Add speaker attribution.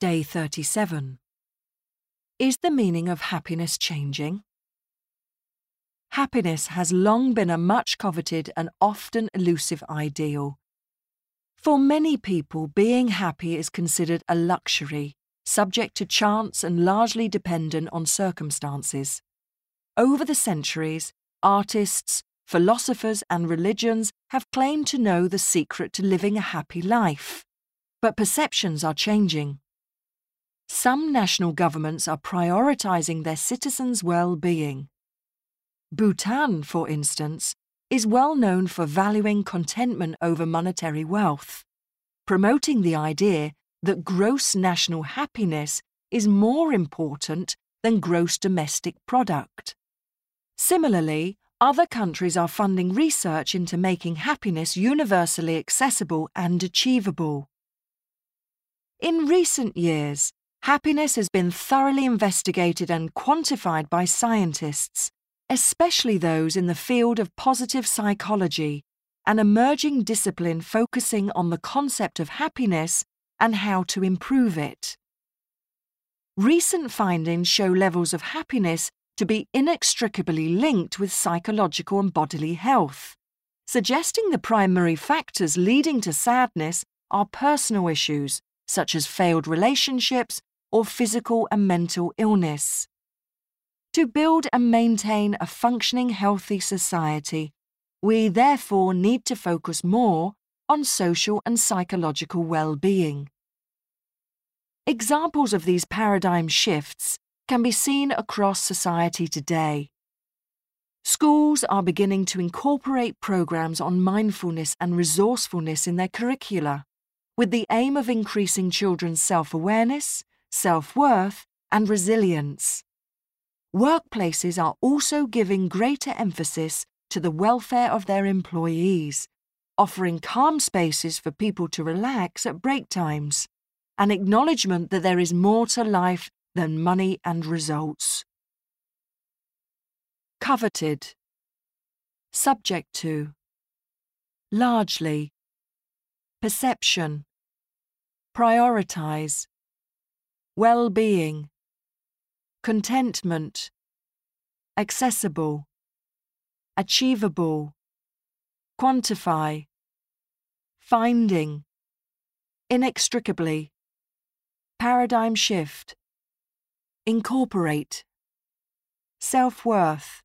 Speaker 1: Day 37. Is the meaning of happiness changing? Happiness has long been a much coveted and often elusive ideal. For many people, being happy is considered a luxury, subject to chance and largely dependent on circumstances. Over the centuries, artists, philosophers, and religions have claimed to know the secret to living a happy life. But perceptions are changing. Some national governments are prioritising their citizens' well being. Bhutan, for instance, is well known for valuing contentment over monetary wealth, promoting the idea that gross national happiness is more important than gross domestic product. Similarly, other countries are funding research into making happiness universally accessible and achievable. In recent years, happiness has been thoroughly investigated and quantified by scientists, especially those in the field of positive psychology, an emerging discipline focusing on the concept of happiness and how to improve it. Recent findings show levels of happiness to be inextricably linked with psychological and bodily health, suggesting the primary factors leading to sadness are personal issues such as failed relationships or physical and mental illness. To build and maintain a functioning healthy society, we therefore need to focus more on social and psychological well-being. Examples of these paradigm shifts can be seen across society today. Schools are beginning to incorporate programs on mindfulness and resourcefulness in their curricula, with the aim of increasing children's self awareness, self worth, and resilience. Workplaces are also giving greater emphasis to the welfare of their employees, offering calm spaces for people to relax at break times, an acknowledgement that there is more to life than money and results. Coveted. Subject to. Largely. Perception. Prioritize. Well being. Contentment. Accessible. Achievable. Quantify. Finding. Inextricably. Paradigm shift. Incorporate. Self worth.